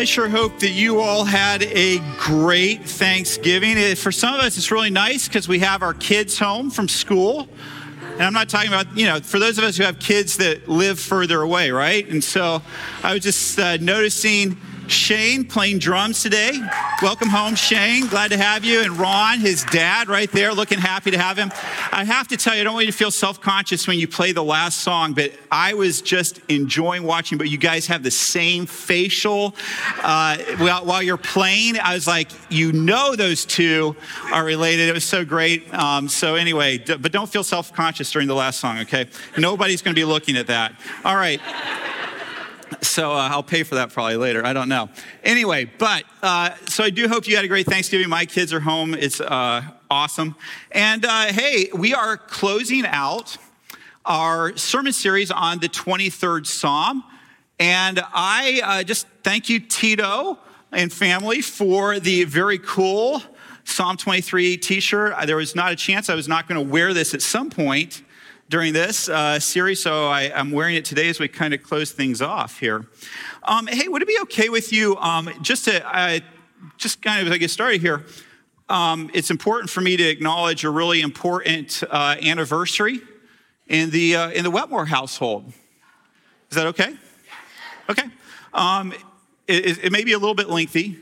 I sure hope that you all had a great Thanksgiving. Eh, for some of us, it's really nice because we have our kids home from school. And I'm not talking about, you know, for those of us who have kids that live further away, right? And so I was just uh, noticing Shane playing drums today. Welcome home, Shane. Glad to have you. And Ron, his dad, right there, looking happy to have him. I have to tell you, I don't want you to feel self conscious when you play the last song, but I was just enjoying watching. But you guys have the same facial uh, while, while, you're playing. I was like, you know, those two are related. It was so great. Um, so, anyway, d- but don't feel self conscious during the last song, okay? Nobody's going to be looking at that. All right so uh, I'll pay for that probably later. I don't know. Anyway, but uh, so I do hope you had a great Thanksgiving. My kids are home. It's uh, awesome. And uh, hey, we are closing out our sermon series on the 23rd Psalm. And I uh, just thank you, Tito and family, for the very cool Psalm 23 t shirt. There was not a chance I was not going to wear this at some point during this uh, series, so I, am wearing it today as we kind of close things off here. Um, hey, would it be okay with you, um, just to uh, just kind of as I get started here, um, it's important for me to acknowledge a really important uh, anniversary in the uh, in the Wetmore household. Is that okay? Okay. Um, it, it, may be a little bit lengthy,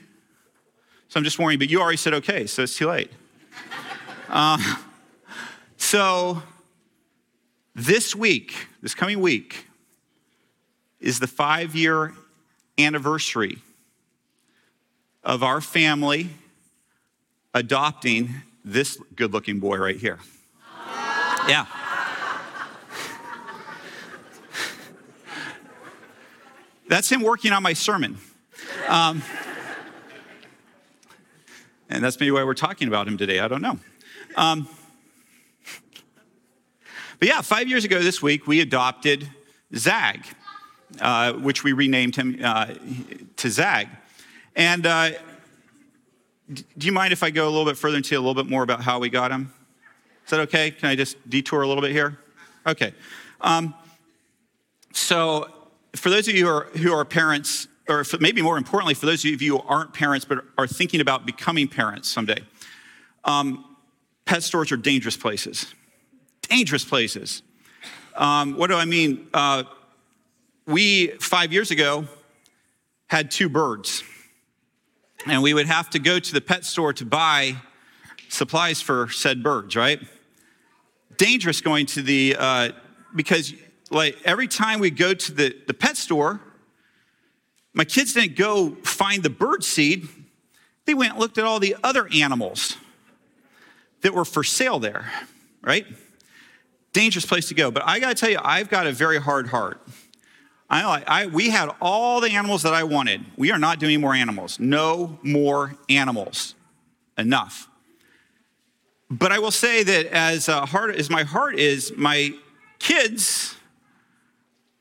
so I'm just warning. But you already said okay, so it's too late. Uh, so this week, this coming week, is the five year anniversary of our family adopting this good looking boy right here. Yeah. That's him working on my sermon. Um, and that's maybe why we're talking about him today. I don't know. Um, but yeah, five years ago this week, we adopted Zag, uh, which we renamed him uh, to Zag. And uh, do you mind if I go a little bit further into a little bit more about how we got him? Is that okay? Can I just detour a little bit here? Okay. Um, so, for those of you who are, who are parents, or maybe more importantly, for those of you who aren't parents but are thinking about becoming parents someday, um, pet stores are dangerous places dangerous places. Um, what do I mean? Uh, we, five years ago, had two birds, and we would have to go to the pet store to buy supplies for said birds, right? Dangerous going to the, uh, because like every time we go to the, the pet store, my kids didn't go find the bird seed. They went and looked at all the other animals that were for sale there, right? Dangerous place to go. But I got to tell you, I've got a very hard heart. I, I, we had all the animals that I wanted. We are not doing more animals. No more animals. Enough. But I will say that as uh, hard as my heart is, my kids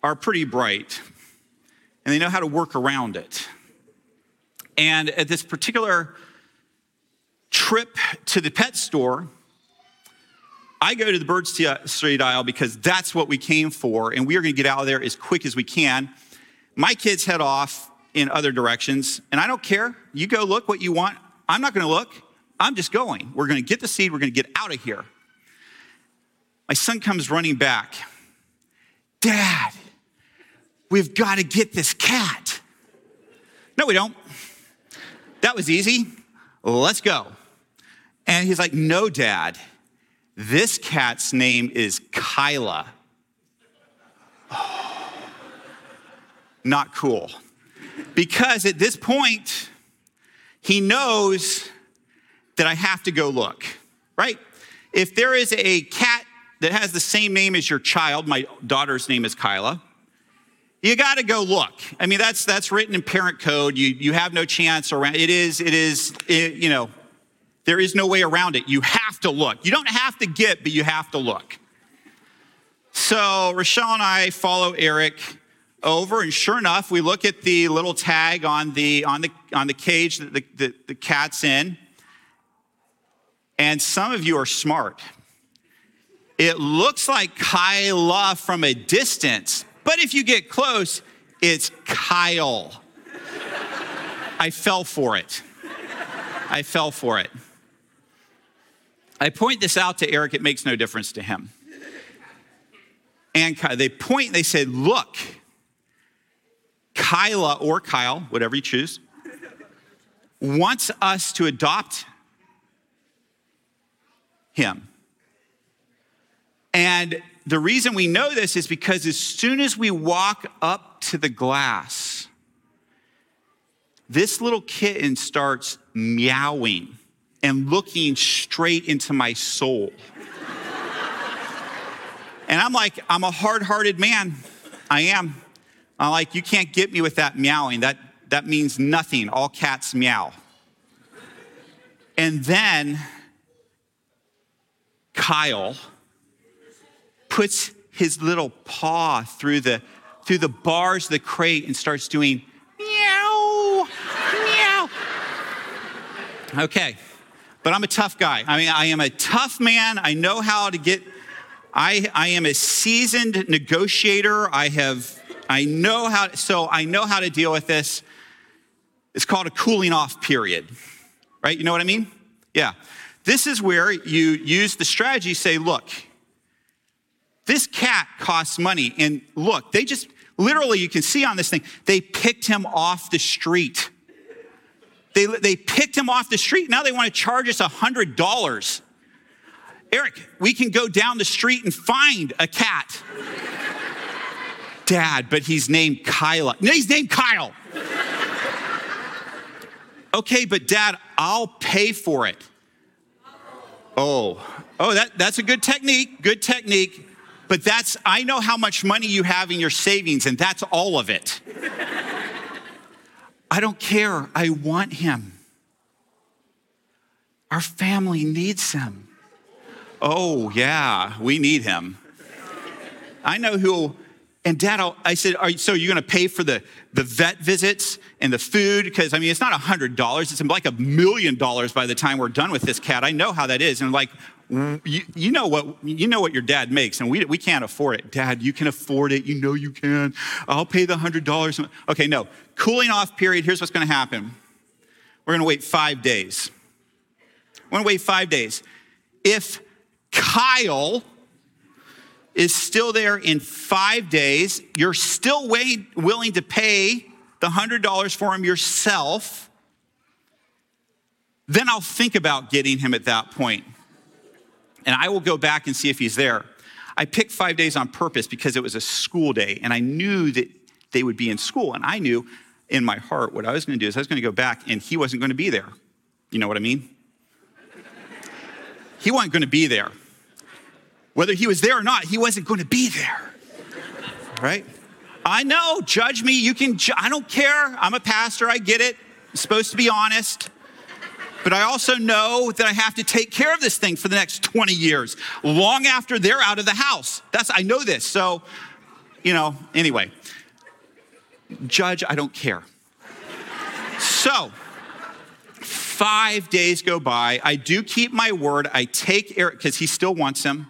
are pretty bright and they know how to work around it. And at this particular trip to the pet store, I go to the Bird Street aisle because that's what we came for, and we are going to get out of there as quick as we can. My kids head off in other directions, and I don't care. You go look what you want. I'm not going to look. I'm just going. We're going to get the seed. We're going to get out of here. My son comes running back. Dad, we've got to get this cat. No, we don't. That was easy. Let's go. And he's like, No, Dad. This cat's name is Kyla. Not cool. Because at this point, he knows that I have to go look, right? If there is a cat that has the same name as your child, my daughter's name is Kyla, you got to go look. I mean, that's that's written in parent code. You you have no chance around. It is it is it, you know, there is no way around it. You have to look. You don't have to get, but you have to look. So Rochelle and I follow Eric over, and sure enough, we look at the little tag on the on the on the cage that the, the, the cat's in. And some of you are smart. It looks like Kyla from a distance, but if you get close, it's Kyle. I fell for it. I fell for it. I point this out to Eric, it makes no difference to him. And they point, they say, Look, Kyla or Kyle, whatever you choose, wants us to adopt him. And the reason we know this is because as soon as we walk up to the glass, this little kitten starts meowing and looking straight into my soul. and I'm like, I'm a hard hearted man. I am. I'm like, you can't get me with that meowing. That, that means nothing. All cats meow. And then Kyle puts his little paw through the, through the bars of the crate and starts doing meow, meow. Okay, but I'm a tough guy. I mean, I am a tough man. I know how to get, I, I am a seasoned negotiator. I have, I know how, so I know how to deal with this. It's called a cooling off period, right? You know what I mean? Yeah. This is where you use the strategy, say, look, this cat costs money. And look, they just literally, you can see on this thing, they picked him off the street. They, they picked him off the street. Now they want to charge us $100. Eric, we can go down the street and find a cat. Dad, but he's named Kyla. No, he's named Kyle. okay, but dad, I'll pay for it. Oh, oh, that, that's a good technique, good technique. But that's, I know how much money you have in your savings, and that's all of it. I don't care. I want him. Our family needs him. Oh, yeah, we need him. I know who, and dad, I said, Are so you're gonna pay for the, the vet visits and the food? Because I mean, it's not a $100, it's like a million dollars by the time we're done with this cat. I know how that is. And like, you, you, know what you know what your dad makes and we, we can't afford it. Dad you can afford it. You know you can. I'll pay the $100 okay no. Cooling off period here's what's going to happen. We're going to wait five days. We're going to wait five days. If kyle is still there in five days, you're still willing to pay the $100 for him yourself, then I'll think about getting him at that point. And I will go back and see if he's there. I picked five days on purpose because it was a school day and I knew that they would be in school. And I knew in my heart what I was going to do is I was going to go back and he wasn't going to be there. You know what I mean? he wasn't going to be there. Whether he was there or not, he wasn't going to be there. Right? I know, judge me. You can, ju- I don't care. I'm a pastor. I get it. I'm supposed to be honest. But I also know that I have to take care of this thing for the next 20 years, long after they're out of the house. That's, I know this. So, you know, anyway, judge, I don't care. So, five days go by. I do keep my word. I take Eric, because he still wants him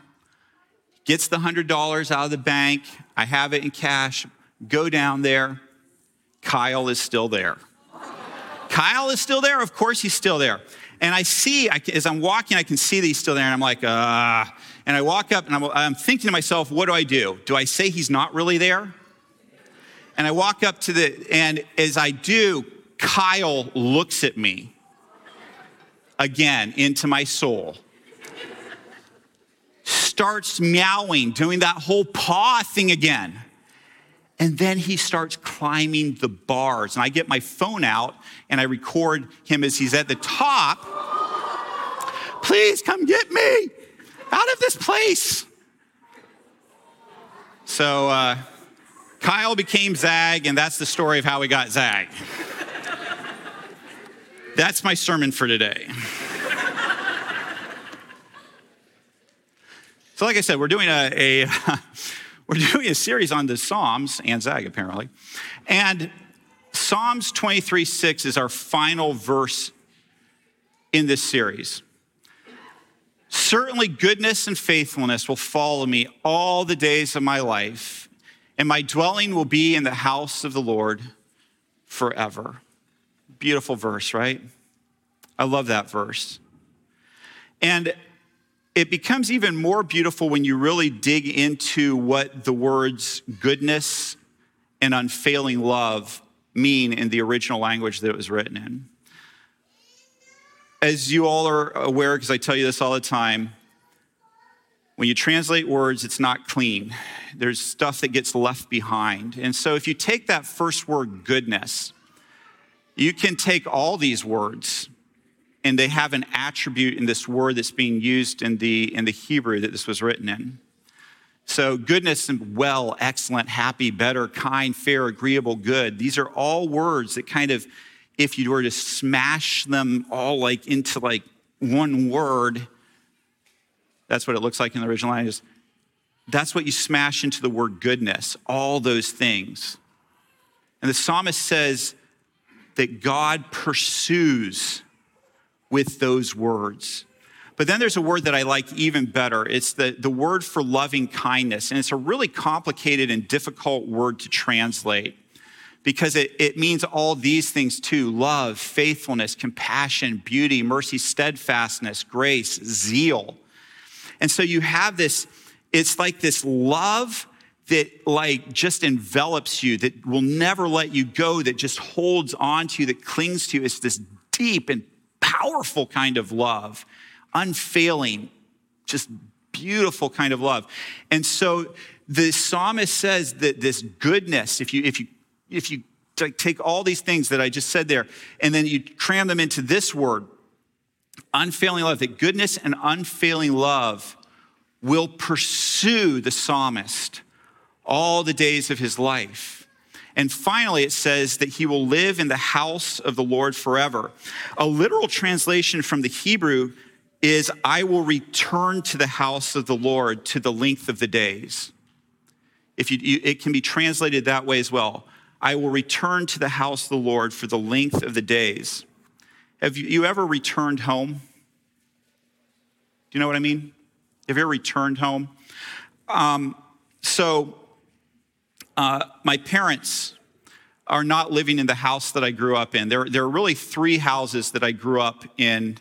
gets the $100 out of the bank. I have it in cash. Go down there. Kyle is still there. Kyle is still there. Of course, he's still there. And I see, as I'm walking, I can see that he's still there. And I'm like, ah. Uh, and I walk up and I'm, I'm thinking to myself, what do I do? Do I say he's not really there? And I walk up to the, and as I do, Kyle looks at me again into my soul starts meowing, doing that whole paw thing again. And then he starts climbing the bars. And I get my phone out and I record him as he's at the top. Please come get me out of this place. So uh, Kyle became Zag, and that's the story of how we got Zag. That's my sermon for today. so, like I said, we're doing a, a we're doing a series on the Psalms and Zag apparently, and Psalms 23 6 is our final verse in this series. Certainly, goodness and faithfulness will follow me all the days of my life, and my dwelling will be in the house of the Lord forever. Beautiful verse, right? I love that verse. And it becomes even more beautiful when you really dig into what the words goodness and unfailing love mean in the original language that it was written in. As you all are aware, because I tell you this all the time, when you translate words, it's not clean. There's stuff that gets left behind. And so if you take that first word, goodness, you can take all these words and they have an attribute in this word that's being used in the, in the Hebrew that this was written in. So, goodness and well, excellent, happy, better, kind, fair, agreeable, good. These are all words that kind of, if you were to smash them all like into like one word, that's what it looks like in the original language. That's what you smash into the word goodness, all those things. And the psalmist says that God pursues with those words. But then there's a word that I like even better. It's the, the word for loving kindness. And it's a really complicated and difficult word to translate because it, it means all these things too love, faithfulness, compassion, beauty, mercy, steadfastness, grace, zeal. And so you have this, it's like this love that like just envelops you, that will never let you go, that just holds on to you, that clings to you. It's this deep and powerful kind of love unfailing, just beautiful kind of love. And so the psalmist says that this goodness, if you, if you, if you take all these things that I just said there, and then you cram them into this word, unfailing love, that goodness and unfailing love will pursue the psalmist all the days of his life. And finally, it says that he will live in the house of the Lord forever. A literal translation from the Hebrew is I will return to the house of the Lord to the length of the days. If you, it can be translated that way as well. I will return to the house of the Lord for the length of the days. Have you, you ever returned home? Do you know what I mean? Have you ever returned home? Um, so, uh, my parents are not living in the house that I grew up in. There, there are really three houses that I grew up in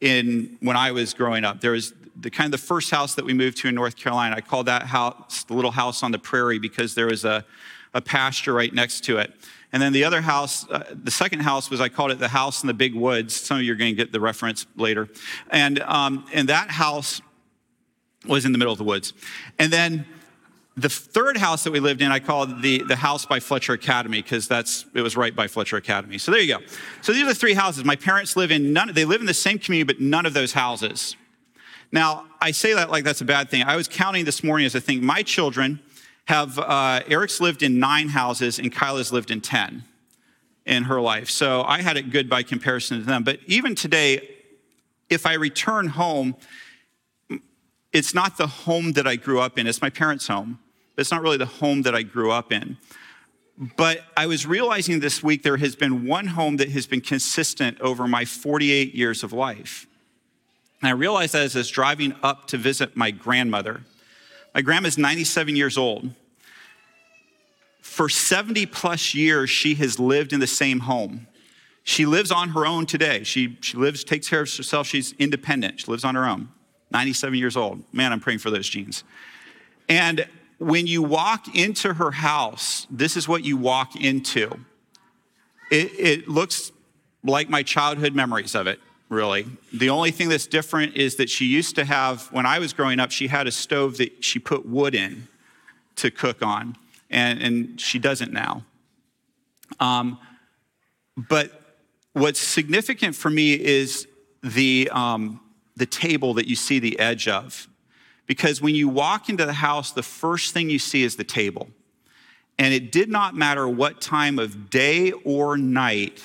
in when I was growing up. There was the kind of the first house that we moved to in North Carolina. I called that house the little house on the prairie because there was a, a pasture right next to it. And then the other house, uh, the second house was I called it the house in the big woods. Some of you are going to get the reference later. And um, and that house was in the middle of the woods. And then the third house that we lived in, I called the, the house by Fletcher Academy because that's it was right by Fletcher Academy. So there you go. So these are the three houses. My parents live in none. They live in the same community, but none of those houses. Now I say that like that's a bad thing. I was counting this morning as I think my children have. Uh, Eric's lived in nine houses, and Kyla's lived in ten in her life. So I had it good by comparison to them. But even today, if I return home, it's not the home that I grew up in. It's my parents' home. It's not really the home that I grew up in. But I was realizing this week there has been one home that has been consistent over my 48 years of life. And I realized that as I was driving up to visit my grandmother. My grandma's 97 years old. For 70 plus years, she has lived in the same home. She lives on her own today. She, she lives, takes care of herself. She's independent. She lives on her own. 97 years old. Man, I'm praying for those genes. And when you walk into her house, this is what you walk into. It, it, looks like my childhood memories of it, really. The only thing that's different is that she used to have, when I was growing up, she had a stove that she put wood in to cook on, and, and she doesn't now. Um, but what's significant for me is the, um, the table that you see the edge of. Because when you walk into the house, the first thing you see is the table. And it did not matter what time of day or night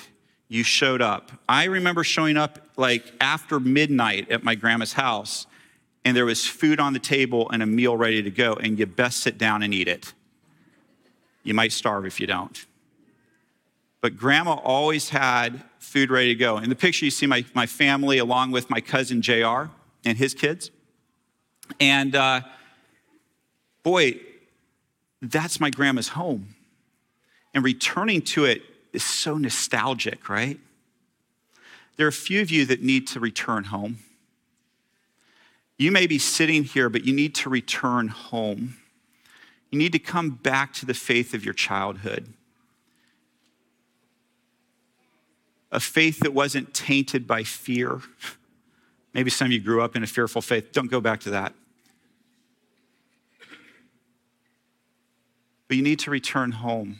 you showed up. I remember showing up like after midnight at my grandma's house, and there was food on the table and a meal ready to go, and you best sit down and eat it. You might starve if you don't. But grandma always had food ready to go. In the picture, you see my, my family along with my cousin JR and his kids. And uh, boy, that's my grandma's home. And returning to it is so nostalgic, right? There are a few of you that need to return home. You may be sitting here, but you need to return home. You need to come back to the faith of your childhood. A faith that wasn't tainted by fear. Maybe some of you grew up in a fearful faith. Don't go back to that. But you need to return home.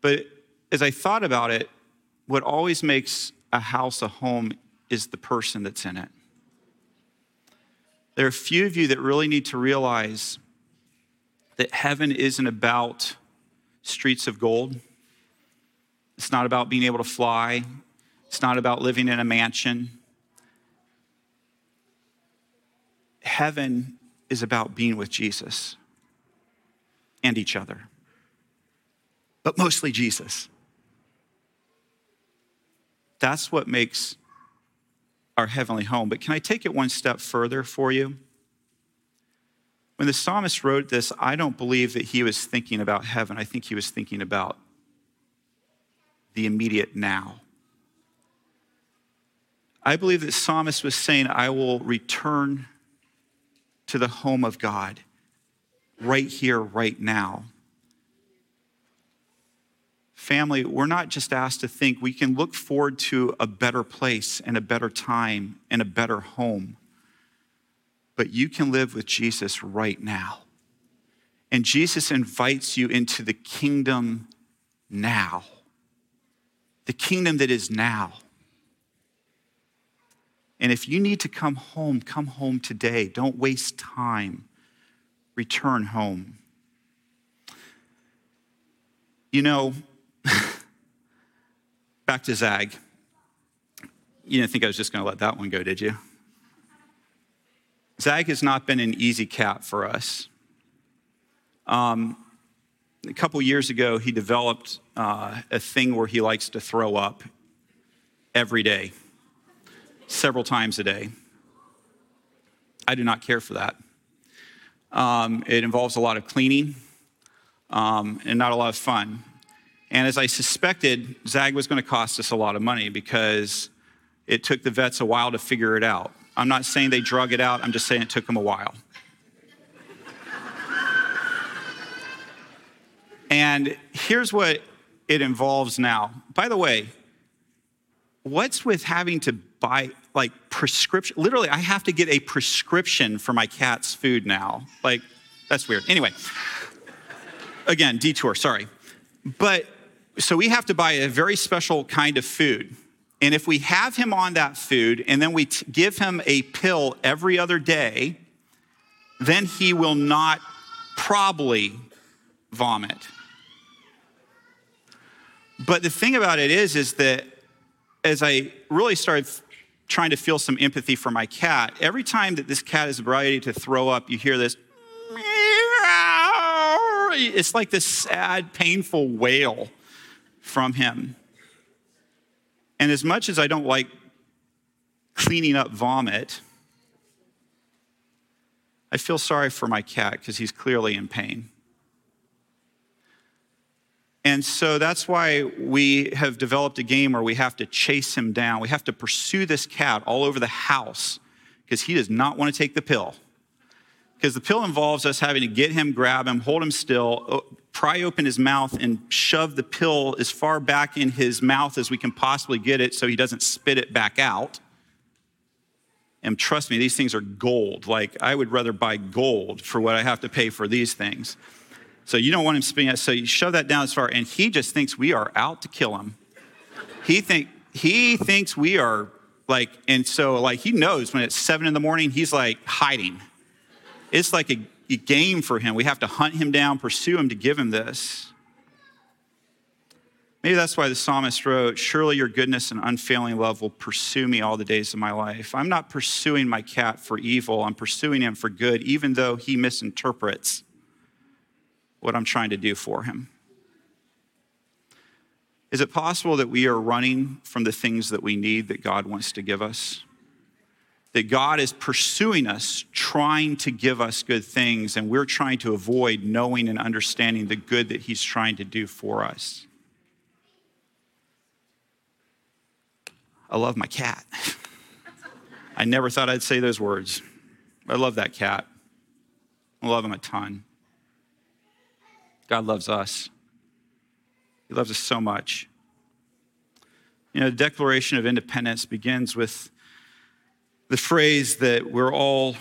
But as I thought about it, what always makes a house a home is the person that's in it. There are a few of you that really need to realize that heaven isn't about streets of gold. It's not about being able to fly. It's not about living in a mansion. Heaven is about being with Jesus and each other, but mostly Jesus. That's what makes our heavenly home. But can I take it one step further for you? When the psalmist wrote this, I don't believe that he was thinking about heaven. I think he was thinking about the immediate now. I believe that psalmist was saying, I will return to the home of God right here, right now. Family, we're not just asked to think, we can look forward to a better place and a better time and a better home but you can live with Jesus right now. And Jesus invites you into the kingdom now, the kingdom that is now. And if you need to come home, come home today. Don't waste time. Return home. You know, back to Zag. You didn't think I was just going to let that one go, did you? Zag has not been an easy cat for us. Um, a couple years ago, he developed uh, a thing where he likes to throw up every day, several times a day. I do not care for that. Um, it involves a lot of cleaning um, and not a lot of fun. And as I suspected, Zag was going to cost us a lot of money because it took the vets a while to figure it out. I'm not saying they drug it out, I'm just saying it took them a while. and here's what it involves now. By the way, what's with having to buy like prescription? Literally, I have to get a prescription for my cat's food now. Like, that's weird. Anyway, again, detour, sorry. But so we have to buy a very special kind of food. And if we have him on that food and then we t- give him a pill every other day, then he will not probably vomit. But the thing about it is, is that as I really started trying to feel some empathy for my cat, every time that this cat is ready to throw up, you hear this. It's like this sad, painful wail from him. And as much as I don't like cleaning up vomit, I feel sorry for my cat because he's clearly in pain. And so that's why we have developed a game where we have to chase him down. We have to pursue this cat all over the house because he does not want to take the pill. Because the pill involves us having to get him, grab him, hold him still, pry open his mouth and shove the pill as far back in his mouth as we can possibly get it so he doesn't spit it back out. And trust me, these things are gold. Like, I would rather buy gold for what I have to pay for these things. So you don't want him spitting it. So you shove that down as far, and he just thinks we are out to kill him. He think he thinks we are like, and so like he knows when it's seven in the morning, he's like hiding. It's like a game for him. We have to hunt him down, pursue him to give him this. Maybe that's why the psalmist wrote, Surely your goodness and unfailing love will pursue me all the days of my life. I'm not pursuing my cat for evil, I'm pursuing him for good, even though he misinterprets what I'm trying to do for him. Is it possible that we are running from the things that we need that God wants to give us? That God is pursuing us, trying to give us good things, and we're trying to avoid knowing and understanding the good that He's trying to do for us. I love my cat. I never thought I'd say those words. I love that cat. I love him a ton. God loves us. He loves us so much. You know, the Declaration of Independence begins with the phrase that we're all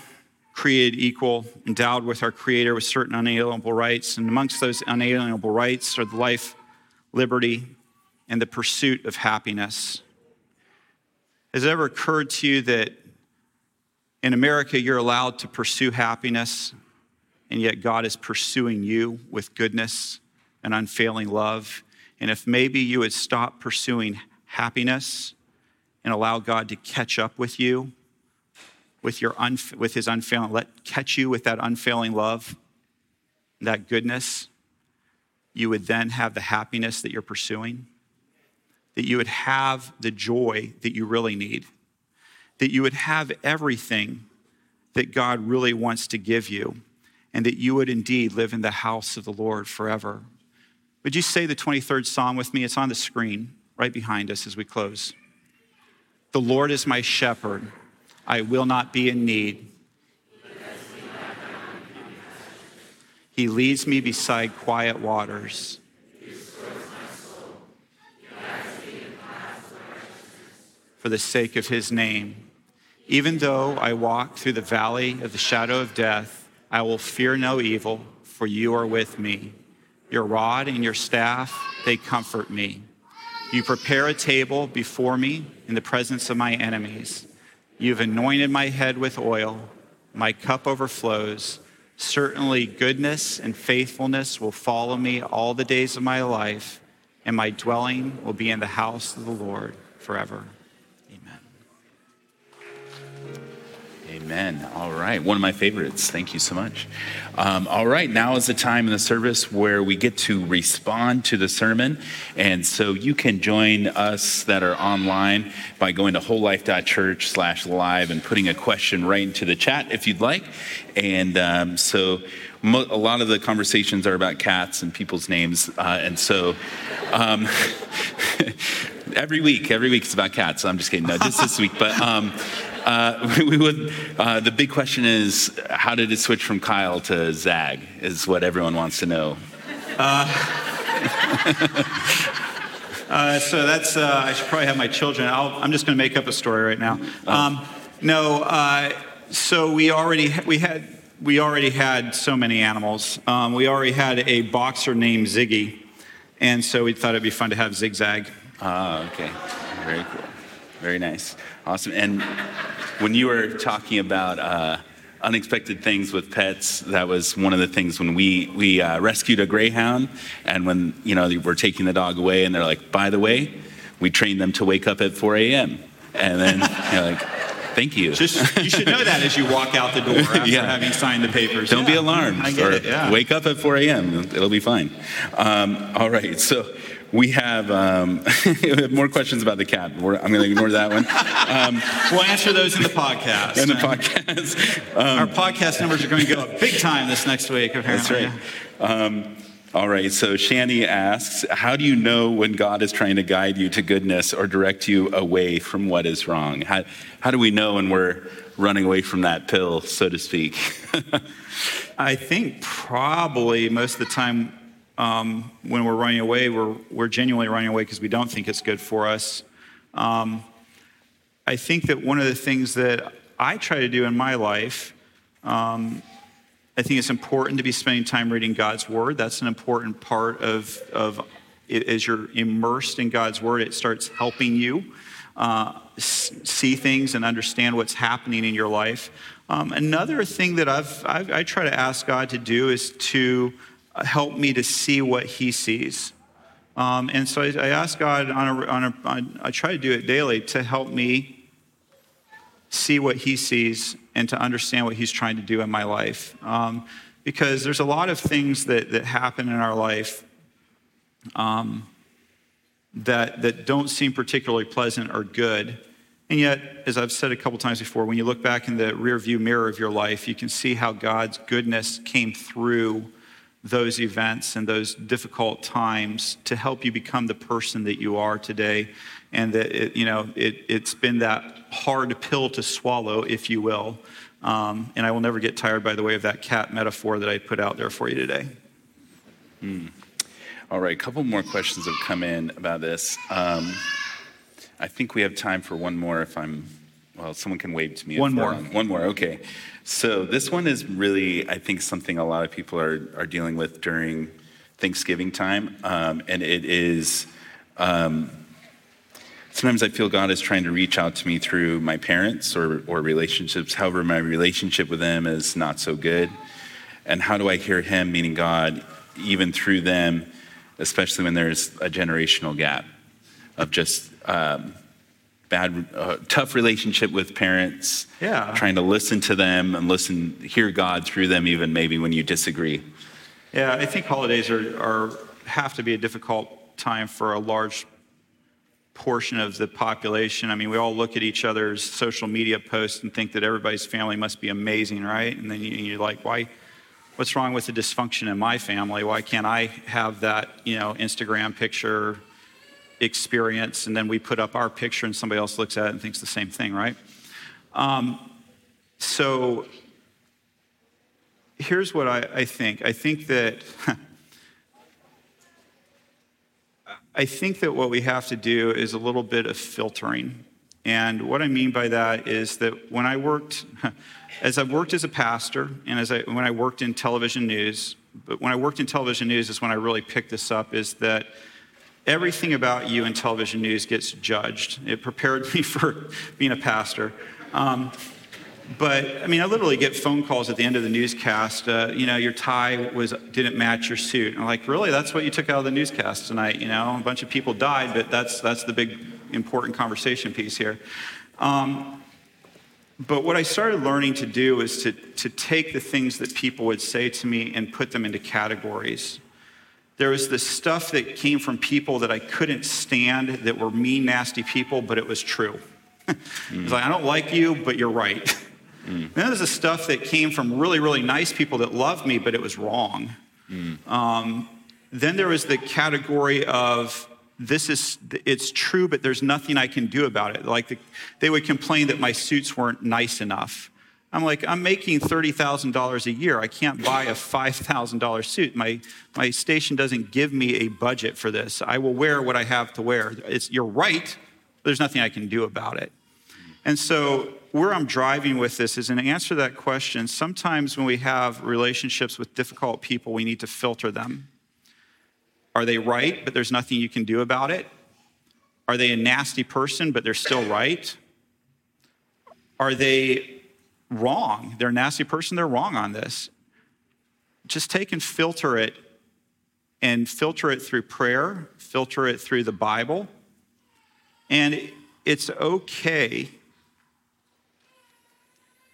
created equal, endowed with our Creator with certain unalienable rights. And amongst those unalienable rights are the life, liberty, and the pursuit of happiness. Has it ever occurred to you that in America you're allowed to pursue happiness, and yet God is pursuing you with goodness and unfailing love? And if maybe you would stop pursuing happiness and allow God to catch up with you with, your unf- with his unfailing, let catch you with that unfailing love, that goodness, you would then have the happiness that you're pursuing, that you would have the joy that you really need, that you would have everything that God really wants to give you, and that you would indeed live in the house of the Lord forever. Would you say the 23rd Psalm with me? It's on the screen right behind us as we close. The Lord is my shepherd, I will not be in need. He leads me beside quiet waters. For the sake of his name. Even though I walk through the valley of the shadow of death, I will fear no evil, for you are with me. Your rod and your staff, they comfort me. You prepare a table before me in the presence of my enemies. You've anointed my head with oil. My cup overflows. Certainly, goodness and faithfulness will follow me all the days of my life, and my dwelling will be in the house of the Lord forever. Amen. All right. One of my favorites. Thank you so much. Um, all right. Now is the time in the service where we get to respond to the sermon. And so you can join us that are online by going to wholelife.church slash live and putting a question right into the chat if you'd like. And um, so mo- a lot of the conversations are about cats and people's names. Uh, and so um, every week, every week it's about cats. I'm just kidding. No, just this week. But um, uh, we would, uh, the big question is how did it switch from Kyle to Zag, is what everyone wants to know. Uh, uh, so that's, uh, I should probably have my children. i am just going to make up a story right now. Oh. Um, no, uh, so we already, we had, we already had so many animals. Um, we already had a boxer named Ziggy, and so we thought it'd be fun to have Zigzag. Ah, okay. Very cool. Very nice. Awesome. And when you were talking about uh, unexpected things with pets, that was one of the things when we, we uh, rescued a greyhound. And when, you know, we're taking the dog away and they're like, by the way, we trained them to wake up at 4 a.m. And then you're like, thank you. Just, you should know that as you walk out the door after yeah. having signed the papers. Don't yeah. be alarmed. I get it, yeah. Wake up at 4 a.m. It'll be fine. Um, all right. So we have um, more questions about the cat. I'm going to ignore that one. Um, we'll answer those in the podcast. In the podcast. Um, Our podcast numbers are going to go up big time this next week, apparently. That's right. Um, all right, so Shani asks, How do you know when God is trying to guide you to goodness or direct you away from what is wrong? How, how do we know when we're running away from that pill, so to speak? I think probably most of the time um, when we're running away, we're, we're genuinely running away because we don't think it's good for us. Um, I think that one of the things that I try to do in my life, um, I think it's important to be spending time reading God's Word. That's an important part of, of it, as you're immersed in God's Word, it starts helping you. uh, see things and understand what's happening in your life. Um, another thing that I've, I've, i try to ask God to do is to help me to see what He sees. Um, and so I, I, ask God on a, on a on, I try to do it daily to help me see what He sees and to understand what He's trying to do in my life. Um, because there's a lot of things that, that happen in our life um, that, that don't seem particularly pleasant or good. And yet, as I've said a couple times before, when you look back in the rearview mirror of your life, you can see how God's goodness came through those events and those difficult times to help you become the person that you are today. And that, it, you know, it, it's been that hard pill to swallow, if you will. Um, and I will never get tired, by the way, of that cat metaphor that I put out there for you today. Mm. All right, a couple more questions have come in about this. Um, I think we have time for one more if I'm, well, someone can wave to me. One more. One more, okay. So this one is really, I think, something a lot of people are, are dealing with during Thanksgiving time. Um, and it is, um, sometimes I feel God is trying to reach out to me through my parents or, or relationships. However, my relationship with them is not so good. And how do I hear Him, meaning God, even through them? especially when there's a generational gap of just um, bad, uh, tough relationship with parents. Yeah. Trying to listen to them and listen, hear God through them, even maybe when you disagree. Yeah, I think holidays are, are have to be a difficult time for a large portion of the population. I mean, we all look at each other's social media posts and think that everybody's family must be amazing, right? And then you, are like, why? what's wrong with the dysfunction in my family? Why can't I have that, you know, Instagram picture experience and then we put up our picture and somebody else looks at it and thinks the same thing, right? Um, so here's what I, I think. I think that I think that what we have to do is a little bit of filtering. And what I mean by that is that when I worked as I've worked as a pastor and as I, when I worked in television news, but when I worked in television news is when I really picked this up, is that everything about you in television news gets judged. It prepared me for being a pastor. Um, but I mean, I literally get phone calls at the end of the newscast. Uh, you know, your tie was didn't match your suit. And I'm like, really? That's what you took out of the newscast tonight? You know, a bunch of people died, but that's that's the big important conversation piece here. Um, but what I started learning to do is to, to take the things that people would say to me and put them into categories. There was this stuff that came from people that I couldn't stand that were mean, nasty people, but it was true. mm. It's like, I don't like you, but you're right. Mm. Then there's the stuff that came from really, really nice people that loved me, but it was wrong. Mm. Um, then there was the category of this is it's true but there's nothing i can do about it like the, they would complain that my suits weren't nice enough i'm like i'm making $30000 a year. I can't buy a $5000 suit. My, my station doesn't give me a budget for this. I will wear what i have to wear. It's, you're right. There's nothing i can do about it. And so where i'm driving with this is in answer to that question sometimes when we have relationships with difficult people we need to filter them. Are they right, but there's nothing you can do about it? Are they a nasty person, but they're still right? Are they wrong? They're a nasty person, they're wrong on this. Just take and filter it and filter it through prayer, filter it through the Bible. And it's okay.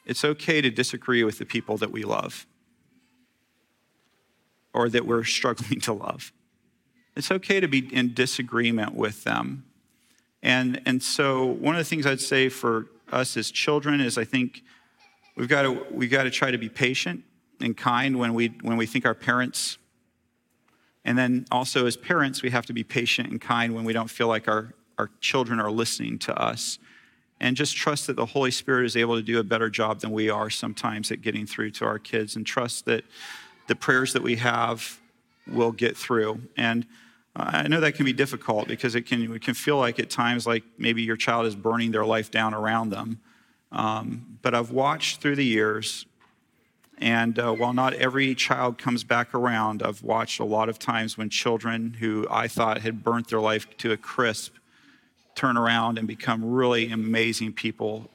It's okay to disagree with the people that we love or that we're struggling to love. It's okay to be in disagreement with them. And, and so, one of the things I'd say for us as children is I think we've got to, we've got to try to be patient and kind when we, when we think our parents, and then also as parents, we have to be patient and kind when we don't feel like our, our children are listening to us. And just trust that the Holy Spirit is able to do a better job than we are sometimes at getting through to our kids, and trust that the prayers that we have will get through. And uh, I know that can be difficult because it can, it can feel like at times like maybe your child is burning their life down around them. Um, but I've watched through the years, and uh, while not every child comes back around, I've watched a lot of times when children who I thought had burnt their life to a crisp turn around and become really amazing people,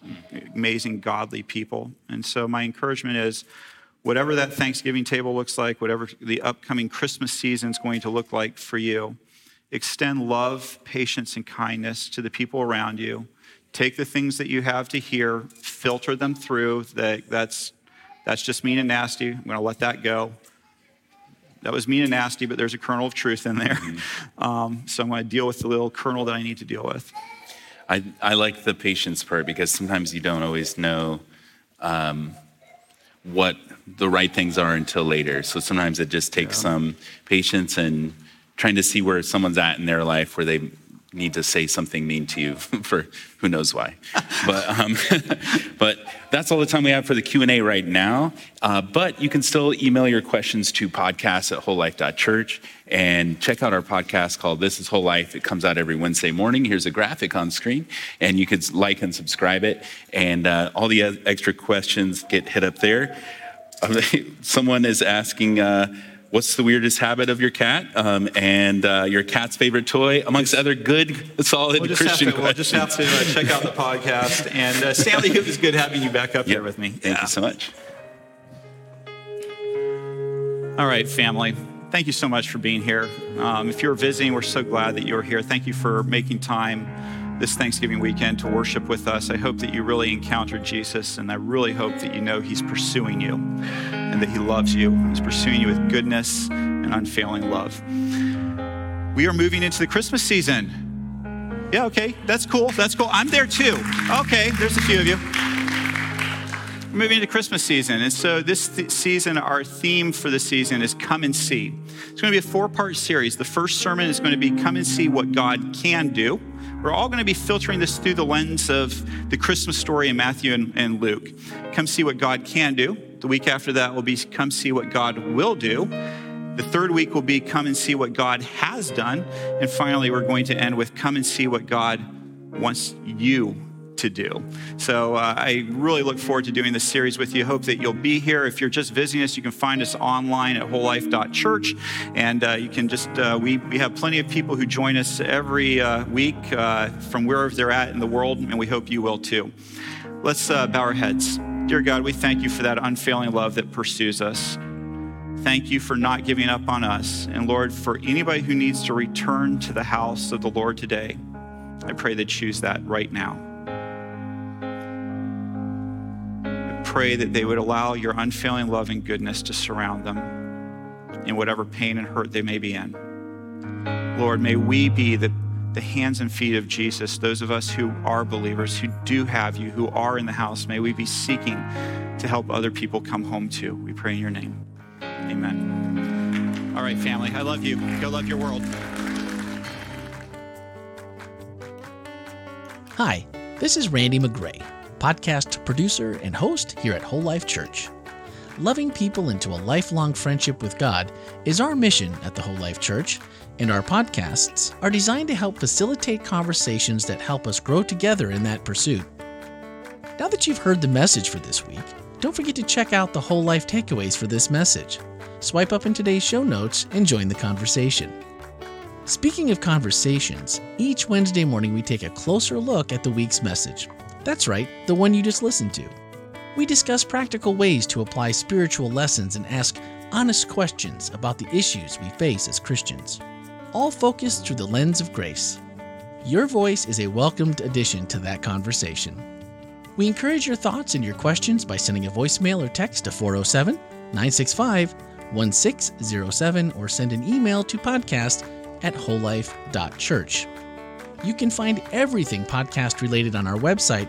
amazing godly people. And so my encouragement is whatever that Thanksgiving table looks like, whatever the upcoming Christmas season is going to look like for you, extend love, patience, and kindness to the people around you. Take the things that you have to hear, filter them through. That, that's, that's just mean and nasty. I'm going to let that go. That was mean and nasty, but there's a kernel of truth in there. Mm-hmm. Um, so I'm going to deal with the little kernel that I need to deal with. I, I like the patience part because sometimes you don't always know um, what the right things are until later. So sometimes it just takes yeah. some patience and trying to see where someone's at in their life where they need to say something mean to you for who knows why. but, um, but that's all the time we have for the Q&A right now. Uh, but you can still email your questions to podcast at wholelife.church and check out our podcast called This is WholeLife. It comes out every Wednesday morning. Here's a graphic on screen, and you can like and subscribe it. And uh, all the extra questions get hit up there. Someone is asking, uh, what's the weirdest habit of your cat um, and uh, your cat's favorite toy, amongst other good, solid we'll Christian to, We'll just have to uh, check out the podcast. And uh, Stanley, it was good having you back up yep. here with me. Thank yeah. you so much. All right, family. Thank you so much for being here. Um, if you're visiting, we're so glad that you're here. Thank you for making time this Thanksgiving weekend to worship with us. I hope that you really encountered Jesus, and I really hope that you know He's pursuing you and that He loves you. He's pursuing you with goodness and unfailing love. We are moving into the Christmas season. Yeah, okay, that's cool. That's cool. I'm there too. Okay, there's a few of you. We're moving into Christmas season. And so, this th- season, our theme for the season is Come and See. It's going to be a four part series. The first sermon is going to be Come and See What God Can Do. We're all going to be filtering this through the lens of the Christmas story in Matthew and, and Luke. Come see what God can do. The week after that will be come see what God will do. The third week will be come and see what God has done. And finally, we're going to end with come and see what God wants you to do. So uh, I really look forward to doing this series with you. Hope that you'll be here. If you're just visiting us, you can find us online at wholelife.church. And uh, you can just, uh, we, we have plenty of people who join us every uh, week uh, from wherever they're at in the world, and we hope you will too. Let's uh, bow our heads. Dear God, we thank you for that unfailing love that pursues us. Thank you for not giving up on us. And Lord, for anybody who needs to return to the house of the Lord today, I pray they choose that right now. Pray that they would allow your unfailing love and goodness to surround them in whatever pain and hurt they may be in. Lord, may we be the, the hands and feet of Jesus, those of us who are believers, who do have you, who are in the house. May we be seeking to help other people come home too. We pray in your name. Amen. All right, family, I love you. Go love your world. Hi, this is Randy Magray podcast producer and host here at WholeLife Church. Loving people into a lifelong friendship with God is our mission at the WholeLife Church, and our podcasts are designed to help facilitate conversations that help us grow together in that pursuit. Now that you've heard the message for this week, don't forget to check out the WholeLife takeaways for this message. Swipe up in today's show notes and join the conversation. Speaking of conversations, each Wednesday morning we take a closer look at the week's message. That's right, the one you just listened to. We discuss practical ways to apply spiritual lessons and ask honest questions about the issues we face as Christians, all focused through the lens of grace. Your voice is a welcomed addition to that conversation. We encourage your thoughts and your questions by sending a voicemail or text to 407 965 1607 or send an email to podcast at wholelife.church. You can find everything podcast related on our website,